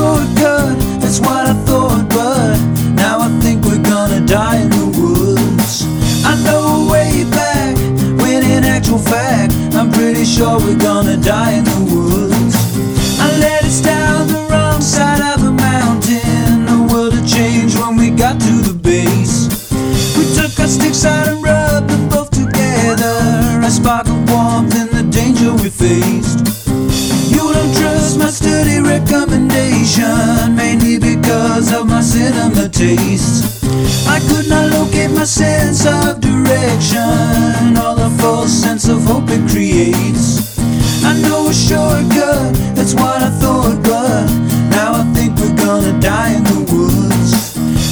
so. That's what I thought, but now I think we're gonna die in the woods. I know way back when, in actual fact, I'm pretty sure we're gonna die in the woods. I let us down the wrong side of a mountain. The world had changed when we got to the base. We took our sticks out and rubbed them both together. A spark of warmth in the danger we faced. Tastes. I could not locate my sense of direction, or the false sense of hope it creates. I know a shortcut, that's what I thought, but now I think we're gonna die in the woods.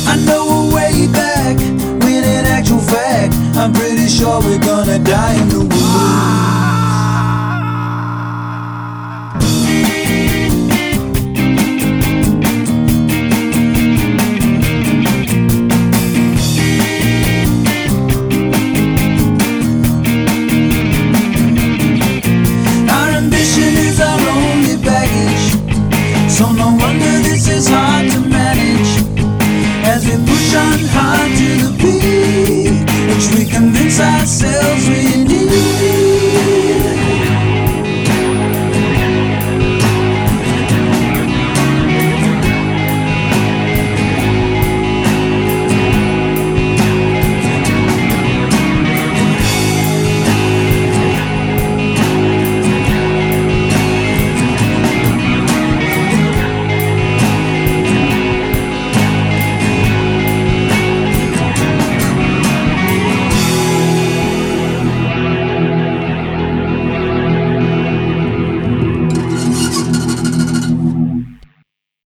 I know a way back, when in actual fact, I'm pretty sure we're gonna die in the woods. As